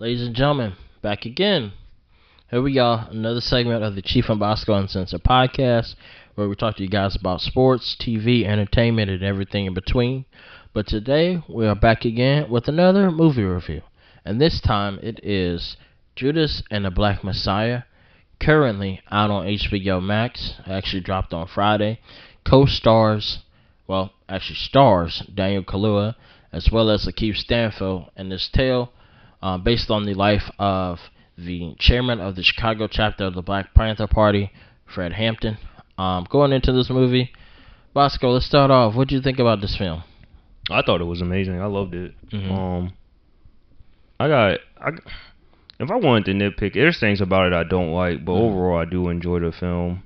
Ladies and gentlemen, back again. Here we go, another segment of the Chief and Bosco Uncensored podcast, where we talk to you guys about sports, TV, entertainment, and everything in between. But today we are back again with another movie review, and this time it is Judas and the Black Messiah, currently out on HBO Max. Actually dropped on Friday. Co-stars, well, actually stars Daniel Kaluuya as well as Lakeith Stanfield, and this tale uh, based on the life of the chairman of the Chicago chapter of the Black Panther Party, Fred Hampton. Um, going into this movie, Bosco, let's start off. What do you think about this film? I thought it was amazing. I loved it. Mhm. Um, I got I. If I wanted to nitpick, there's things about it I don't like, but Mhm. overall I do enjoy the film.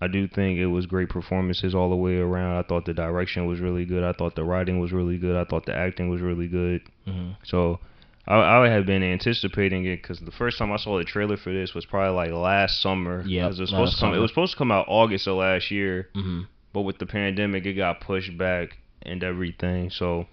I do think it was great performances all the way around. I thought the direction was really good. I thought the writing was really good. I thought the acting was really good. hmm So I, I had been anticipating it because the first time I saw the trailer for this was probably like last summer. 'Cause it was supposed to come. summer. It was supposed to come out August of last year, hmm but with the pandemic, it got pushed back and everything. So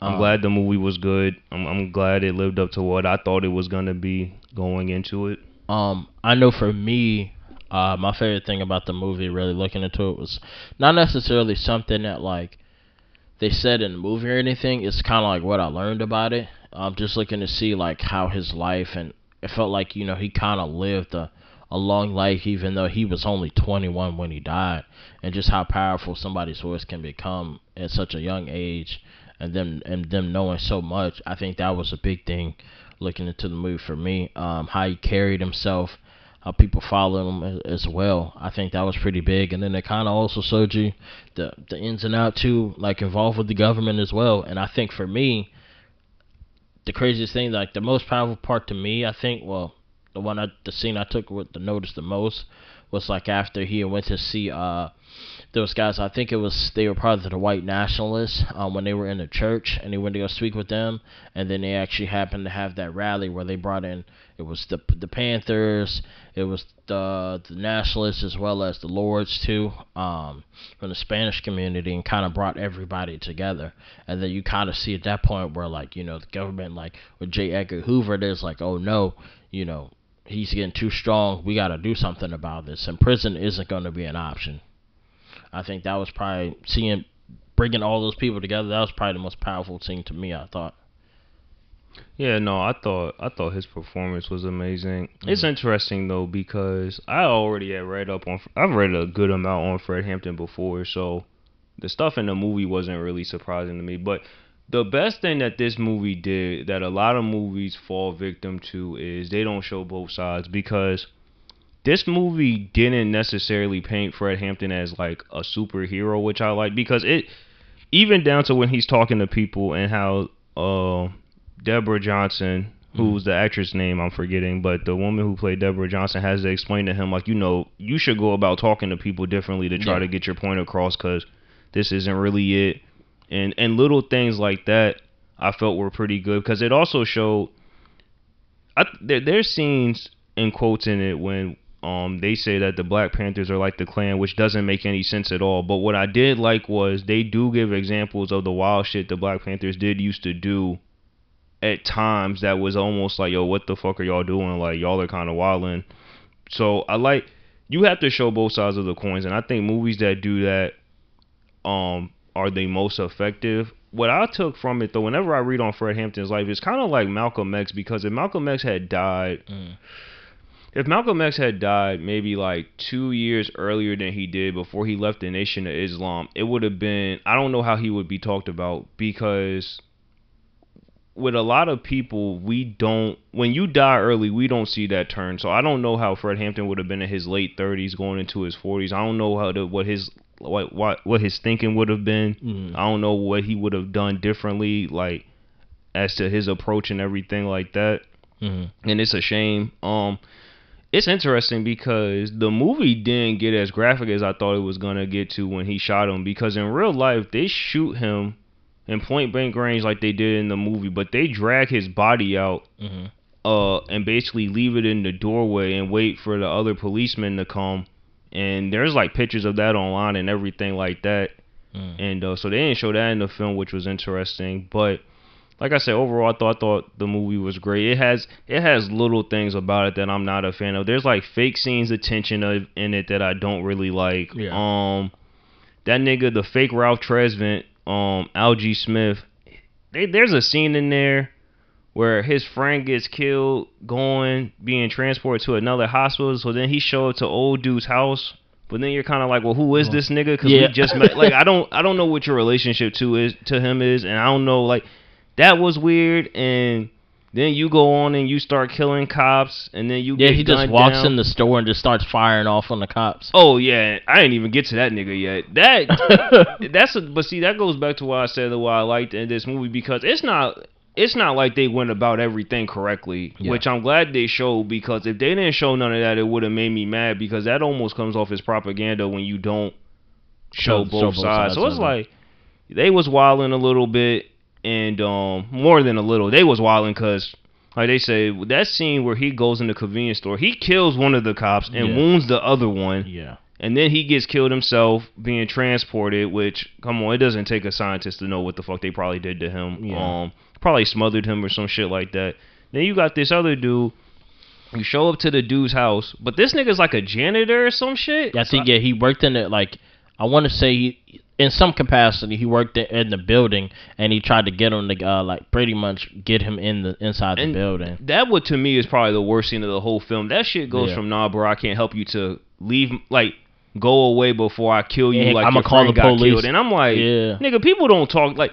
I'm Um, glad the movie was good. I'm, I'm glad it lived up to what I thought it was gonna be going into it. Um, I know for me, uh, my favorite thing about the movie, really looking into it, was not necessarily something that like they said in the movie or anything. It's kind of like what I learned about it. I'm just looking to see like how his life and it felt like you know he kind of lived a a long life even though he was only 21 when he died and just how powerful somebody's voice can become at such a young age and them and them knowing so much. I think that was a big thing looking into the movie for me um how he carried himself how people followed him as well. I think that was pretty big and then it kind of also showed you the the ins and out too like involved with the government as well. And i think for me the craziest thing like the most powerful part to me i think well the one I, the scene I took with the notice the most was like after he went to see uh those guys. I think it was they were part of the white nationalists um, when they were in the church, and he went to go speak with them, and then they actually happened to have that rally where they brought in it was the the Panthers, it was the the nationalists as well as the Lords too, um, from the Spanish community, and kind of brought everybody together. And then you kind of see at that point where like you know the government like with J. Edgar Hoover, there's like oh no, you know he's getting too strong. We got to do something about this, and prison isn't going to be an option. I think that was probably seeing bringing all those people together. That was probably the most powerful thing to me. I thought. Yeah, no, I thought I thought his performance was amazing. It's Mhm. interesting though because I already had read up on. I've read a good amount on Fred Hampton before, so the stuff in the movie wasn't really surprising to me. But the best thing that this movie did that a lot of movies fall victim to is they don't show both sides because this movie didn't necessarily paint Fred Hampton as like a superhero, which I like because it even down to when he's talking to people and how uh Deborah Johnson, who's the actress name I'm forgetting, but the woman who played Deborah Johnson has to explain to him like you know you should go about talking to people differently to try Yeah. to get your point across because this isn't really it, and and little things like that I felt were pretty good because it also showed. I there, there's scenes and quotes in it when um they say that the Black Panthers are like the Klan, which doesn't make any sense at all. But what I did like was they do give examples of the wild shit the Black Panthers did used to do at times that was almost like, yo, what the fuck are y'all doing? Like y'all are kind of wilding. So I like you have to show both sides of the coins, and I think movies that do that um are the most effective. What I took from it though, whenever I read on Fred Hampton's life, it's kind of like Malcolm X because if Malcolm X had died Mm. If Malcolm X had died maybe like two years earlier than he did before he left the Nation of Islam, it would have been I don't know how he would be talked about because with a lot of people we don't when you die early we don't see that turn. So I don't know how Fred Hampton would have been in his late 30s going into his 40s. I don't know how to what his what what what his thinking would have been. Mm. I don't know what he would have done differently like as to his approach and everything like that Mm. and it's a shame. Um, it's interesting because the movie didn't get as graphic as I thought it was gonna get to when he shot him. Because in real life, they shoot him in point blank range like they did in the movie, but they drag his body out hmm uh and basically leave it in the doorway and wait for the other policemen to come. And there's like pictures of that online and everything like that. Mm. And uh, so they didn't show that in the film, which was interesting. But like I said, overall, I thought I thought the movie was great. It has it has little things about it that I'm not a fan of. There's like fake scenes of tension of, in it that I don't really like. Yeah. Um, that nigga, the fake Ralph Tresvant, um, Algee Smith. They, there's a scene in there where his friend gets killed going being transported to another hospital. So then he show up to old dude's house. But then you're kind of like, well, who is this nigga? Because Yeah. we just met. Like, I don't, I don't know what your relationship to is to him is, and I don't know. Like, that was weird. And then you go on and you start killing cops, and then you Yeah, he just walks down. in the store and just starts firing off on the cops. Oh yeah, I didn't even get to that nigga yet. That that's a, but see that goes back to why I said why I liked in this movie because it's not it's not like they went about everything correctly, Yeah. which I'm glad they showed because if they didn't show none of that, it would have made me mad because that almost comes off as propaganda when you don't show, Show- both, show both sides. sides So it's like they was wilding a little bit and um more than a little. They was wilding because. Like they say, that scene where he goes in the convenience store, he kills one of the cops and Yeah. wounds the other one yeah. and then he gets killed himself being transported which come on it doesn't take a scientist to know what the fuck they probably did to him Yeah. um probably smothered him or some shit like that then you got this other dude you show up to the dude's house but this nigga's like a janitor or some shit I think yeah, he worked in it like I want to say he in some capacity he worked in, the building and he tried to get him to uh, like pretty much get him in the inside And the building. that would to me is probably the worst scene of the whole film that shit goes Yeah. from nah bro i can't help you to leave like go away before i kill you Yeah, like I'ma call friend the got police. killed and i'm like Yeah. nigga people don't talk like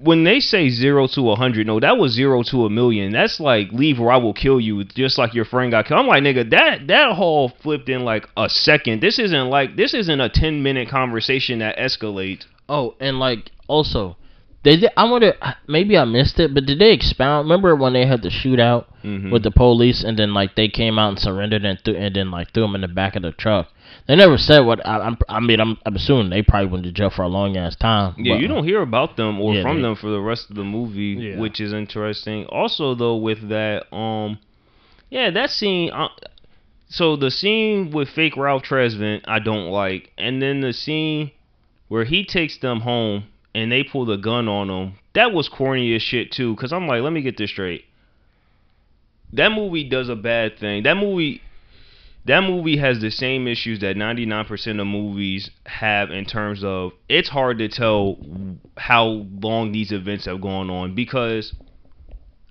when they say zero to a hundred, no, that was zero to a million. That's like leave or I will kill you, just like your friend got killed. I'm like, nigga, that that whole flipped in like a second. This isn't like this isn't a ten minute conversation that escalates. Oh, and like also, they did, I wonder maybe I missed it, but did they expound? Remember when they had the shootout Mhm. with the police, and then like they came out and surrendered, and th- and then like threw them in the back of the truck. They never said what I, I'm. I mean, I'm, I'm assuming they probably went to jail for a long ass time. Yeah, but- you don't hear about them or Yeah, from they- them for the rest of the movie, Yeah. which is interesting. Also, though, with that, um, yeah, that scene. Uh, so the scene with fake Ralph Tresvant, I don't like, and then the scene where he takes them home and they pull the gun on him, that was corny as shit too. Cause I'm like, let me get this straight. That movie does a bad thing. That movie that movie has the same issues that 99% of movies have in terms of it's hard to tell how long these events have gone on because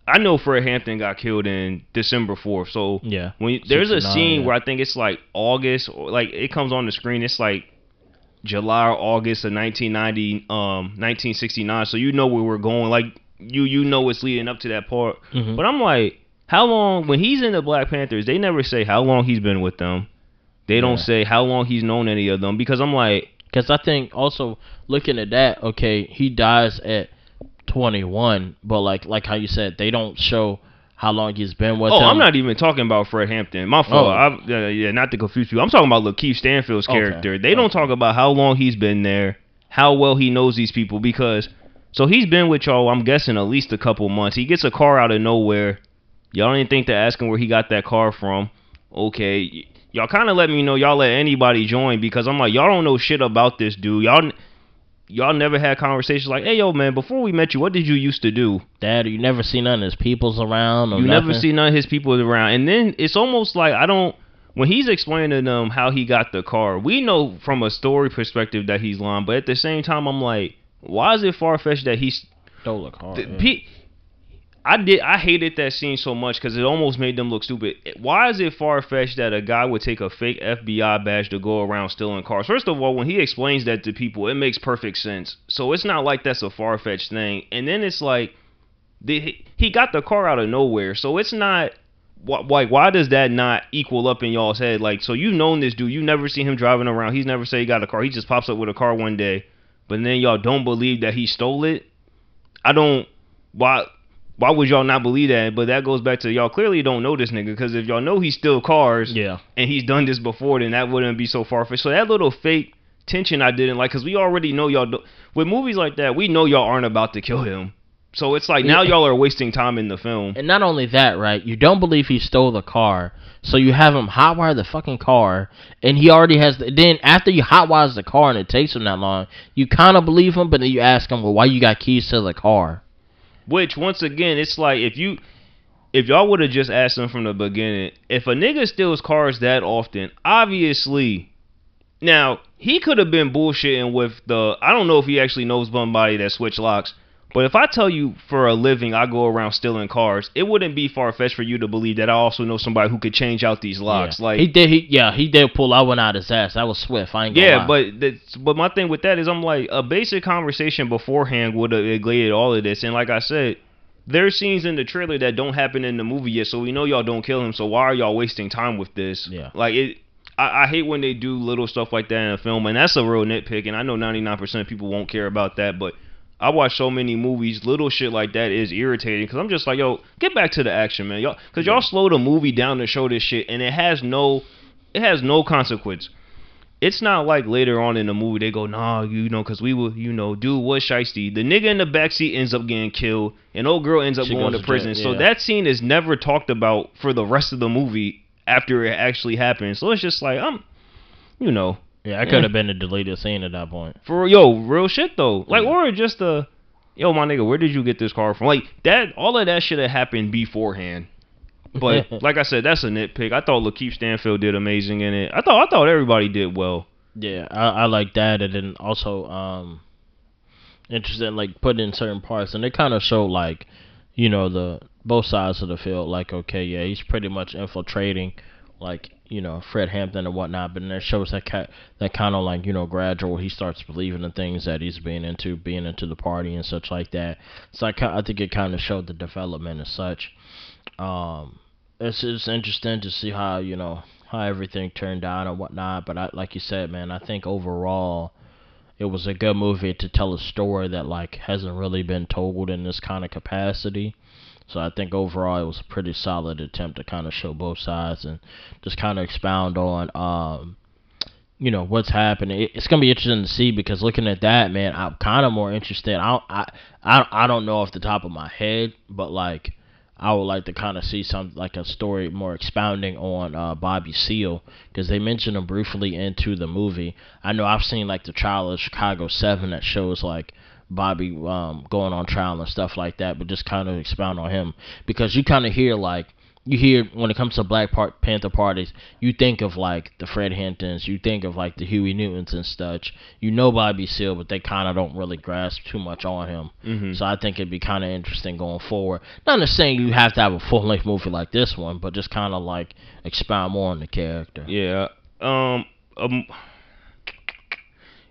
I know Fred Hampton got killed in December 4th. So Yeah. when there's a scene yeah. where I think it's like August or like it comes on the screen it's like July or August of 1990 um 1969 so you know where we're going like you you know it's leading up to that part Mhm. but I'm like how long when he's in the Black Panthers they never say how long he's been with them they don't Yeah. say how long he's known any of them because I'm like Because I think also looking at that, okay, he dies at 21, but like like how you said, they don't show how long he's been with them. oh them. I'm not even talking about Fred Hampton my fault Oh. I'm, uh, yeah not to confuse you I'm talking about Lakeith Stanfield's Okay. character they don't talk about how long he's been there how well he knows these people because so he's been with y'all I'm guessing at least a couple months he gets a car out of nowhere y'all didn't even think to ask him where he got that car from okay y'all kind of let me know y'all let anybody join because I'm like y'all don't know shit about this dude y'all y'all never had conversations like hey yo man before we met you what did you used to do Dad, you never see none of his peoples around or you nothing. never see none of his people around. And then it's almost like I don't. When he's explaining to them how he got the car, we know from a story perspective that he's lying. But at the same time, I'm like, why is it far fetched that he stole a car. the- yeah. I did. I hated that scene so much because it almost made them look stupid. Why is it far fetched that a guy would take a fake FBI badge to go around stealing cars? First of all, when he explains that to people, it makes perfect sense. So it's not like that's a far fetched thing. And then it's like, the, he got the car out of nowhere, so it's not. wh- Like, why does that not equal up in y'all's head? Like, so you've known this dude, you never seen him driving around. He's never said he got a car. He just pops up with a car one day, but then y'all don't believe that he stole it. I don't. Why? Why would y'all not believe that? But that goes back to y'all clearly don't know this nigga because if y'all know he steal cars yeah. and he's done this before, then that wouldn't be so far fetched. So that little fake tension I didn't like because we already know y'all do- with movies like that we know y'all aren't about to kill him. So it's like now Yeah. y'all are wasting time in the film. And not only that, right? You don't believe he stole the car, so you have him hotwire the fucking car, and he already has. The, then after you hotwires the car and it takes him that long, you kind of believe him, but then you ask him, well, why you got keys to the car? Which once again, it's like if you if y'all would have just asked him from the beginning, if a nigga steals cars that often, obviously now he could have been bullshitting with the I don't know if he actually knows somebody that switch locks. But if I tell you for a living I go around stealing cars, it wouldn't be far fetched for you to believe that I also know somebody who could change out these locks. yeah. Like he did, he yeah, he did pull that one out his ass. That was swift. I ain't gonna Yeah, but that's, but my thing with that is I'm like a basic conversation beforehand would have neglected all of this, and like I said, there's scenes in the trailer that don't happen in the movie yet, so we know y'all don't kill him. So why are y'all wasting time with this? Yeah. like it. I, I hate when they do little stuff like that in a film, and that's a real nitpick. And I know 99% of people won't care about that, but I watch so many movies, little shit like that is irritating because I'm just like, yo, get back to the action, man, y'all, because y'all slow the movie down to show this shit, and it has no, it has no consequence it's not like later on in the movie they go, nah, you know, because we will, you know, dude was shisty. The nigga in the backseat ends up getting killed, and old girl ends up She going to to prison. jail, So that scene is never talked about for the rest of the movie after it actually happened. So it's just like, I'm, you know, yeah, I could have been a deleted scene at that point. for yo, real shit though. Like, Yeah. or just a, yo, my nigga, where did you get this car from? Like that, all of that should have happened beforehand. But like I said, that's a nitpick. I thought Lakeith Stanfield did amazing in it. I thought I thought everybody did well. Yeah, I, I like that, and then also um, interested in like putting in certain parts, and they kind of show like, you know, the both sides of the field. Like, okay, yeah, he's pretty much infiltrating, like you know, Fred Hampton and whatnot. But it shows that ca- that kind of like you know gradual. He starts believing the things that he's being into, being into the party and such like that. So I I think it kind of showed the development as such. Um, it's it's interesting to see how you know how everything turned out and whatnot. But I, like you said, man, I think overall it was a good movie to tell a story that like hasn't really been told in this kind of capacity. So I think overall it was a pretty solid attempt to kind of show both sides and just kind of expound on um you know what's happening. It's gonna be interesting to see because looking at that, man, I'm kind of more interested. I I I I don't know off the top of my head, but like I would like to kind of see some like a story more expounding on uh, Bobby Seale because they mentioned him briefly into the movie. I know I've seen like the trial of Chicago Seven that shows like Bobby um, going on trial and stuff like that, but just kind of expound on him because you kind of hear like you hear when it comes to Black Panther parties, you think of like the Fred Hamptons, you think of like the Huey Newtons and such. You know Bobby Seale, but they kind of don't really grasp too much on him. Mm-hmm. So I think it'd be kind of interesting going forward. Not saying you have to have a full length movie like this one, but just kind of like expound more on the character. Yeah. Um. um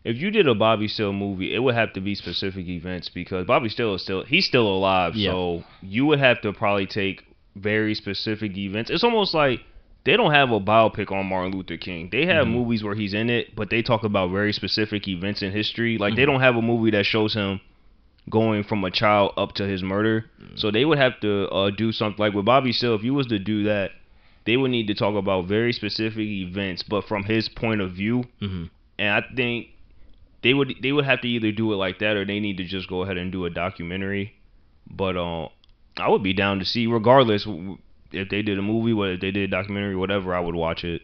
if you did a Bobby Still movie, it would have to be specific events because Bobby Still is still he's still alive. Yeah. So you would have to probably take very specific events. It's almost like they don't have a biopic on Martin Luther King. They have Mhm. movies where he's in it, but they talk about very specific events in history. Like they Mhm. don't have a movie that shows him going from a child up to his murder. So they would have to uh, do something like with Bobby Still. If you was to do that, they would need to talk about very specific events, but from his point of view. hmm And I think they would they would have to either do it like that or they need to just go ahead and do a documentary. But uh, I would be down to see, regardless if they did a movie, what if they did a documentary, whatever, I would watch it.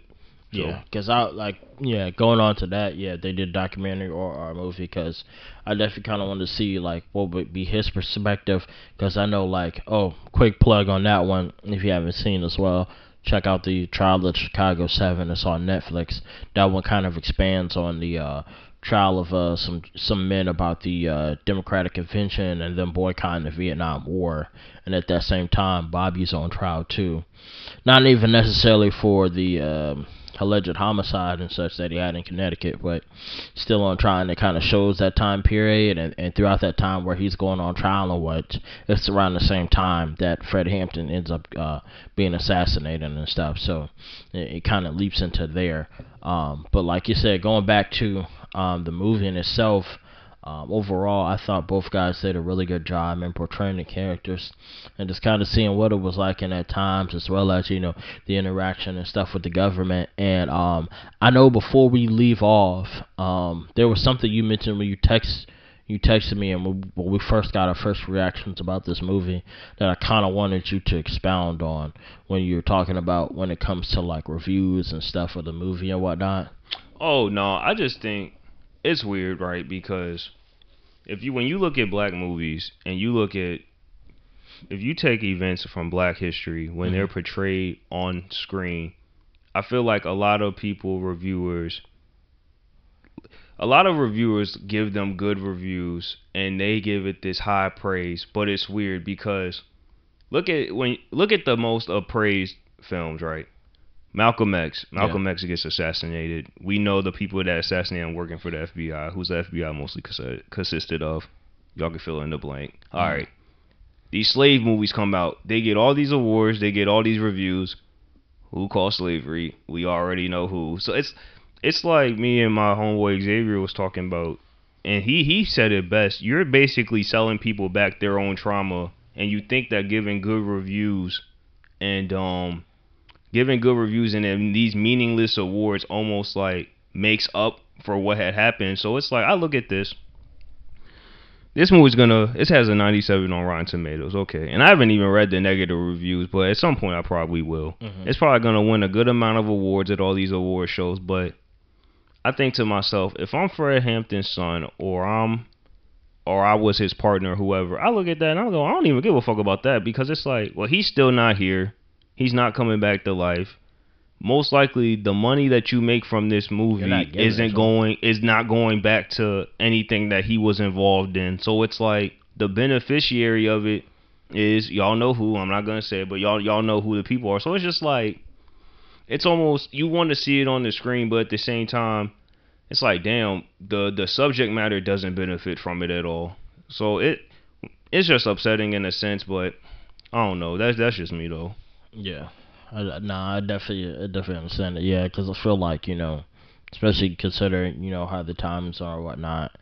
So- Yeah, because I like yeah going on to that. Yeah, they did a documentary or, or a movie because I definitely kind of want to see like what would be his perspective because I know like oh quick plug on that one if you haven't seen as well. Check out the Trial of Chicago Seven. It's on Netflix. That one kind of expands on the uh, trial of uh, some some men about the uh, Democratic Convention and them boycotting the Vietnam War. And at that same time, Bobby's on trial too. Not even necessarily for the um, alleged homicide and such that he had in Connecticut, but still on trial. And it kind of shows that time period, and, and throughout that time where he's going on trial and what, it's around the same time that Fred Hampton ends up uh, being assassinated and stuff. So it, it kind of leaps into there. Um, but like you said, going back to um, the movie in itself. Um, overall, I thought both guys did a really good job in portraying the characters and just kind of seeing what it was like in at times, as well as you know the interaction and stuff with the government. And um, I know before we leave off, um, there was something you mentioned when you text you texted me and when we first got our first reactions about this movie that I kind of wanted you to expound on when you were talking about when it comes to like reviews and stuff of the movie and whatnot. Oh no, I just think it's weird, right? Because if you when you look at black movies and you look at if you take events from Black history when Mm-hmm. they're portrayed on screen, I feel like a lot of people reviewers a lot of reviewers give them good reviews and they give it this high praise, but it's weird because look at when look at the most appraised films, right? Malcolm X. Malcolm X gets assassinated. We know the people that assassinated him working for the FBI. Who's the FBI mostly consi- consisted of? Y'all can fill in the blank. All right. These slave movies come out. They get all these awards. They get all these reviews. Who caused slavery? We already know who. So it's it's like me and my homeboy Xavier was talking about, and he he said it best. You're basically selling people back their own trauma, and you think that giving good reviews and um giving good reviews and then these meaningless awards almost like makes up for what had happened. So it's like I look at this. This movie's gonna. It has a 97 on Rotten Tomatoes. Okay, and I haven't even read the negative reviews, but at some point I probably will. Mhm. It's probably gonna win a good amount of awards at all these award shows. But I think to myself, if I'm Fred Hampton's son, or I'm, or I was his partner, whoever, I look at that and I go, I don't even give a fuck about that because it's like, well, he's still not here. He's not coming back to life. Most likely, the money that you make from this movie not giving it isn't going is not going back to anything that he was involved in. So it's like the beneficiary of it is y'all know who. I'm not gonna say it, but y'all y'all know who the people are. So it's just like it's almost you want to see it on the screen, but at the same time, it's like damn the the subject matter doesn't benefit from it at all. So it it's just upsetting in a sense, but I don't know. That's that's just me though. Yeah. I, nah, I definitely, I definitely understand it. Yeah, because I feel like you know, especially considering you know how the times are and whatnot.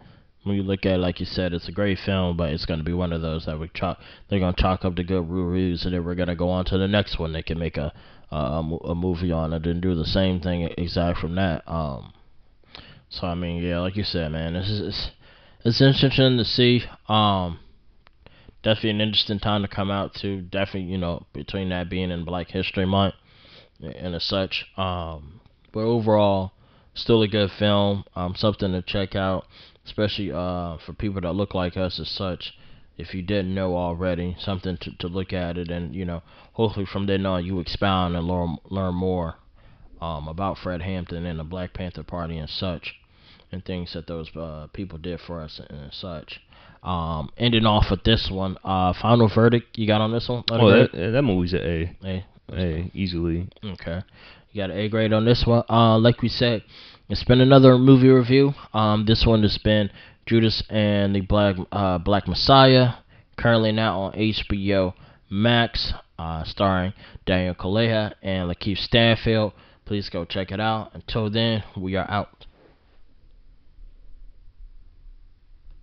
When you look at it, like you said, it's a great film, but it's going to be one of those that we chalk. They're going to chalk up the good reviews, and then we're going to go on to the next one. They can make a a, a a movie on it and do the same thing exact from that. Um. So I mean, yeah, like you said, man, this is it's, it's interesting to see. Um definitely an interesting time to come out to. Definitely, you know, between that being in Black History Month and as such. Um, but overall, still a good film. Um, something to check out, especially uh for people that look like us as such. If you didn't know already, something to, to look at it, and you know, hopefully from then on you expound and learn learn more um, about Fred Hampton and the Black Panther Party and such, and things that those uh, people did for us and such. Um, ending off with this one, uh, final verdict you got on this one? Oh, that that movie's an A. Hey, A easily. okay. You got an A grade on this one. Uh, like we said, it's been another movie review. Um, this one has been Judas and the Black uh, Black Messiah. Currently now on HBO Max, uh, starring Daniel Kaluuya and Lakeith Stanfield. Please go check it out. Until then, we are out.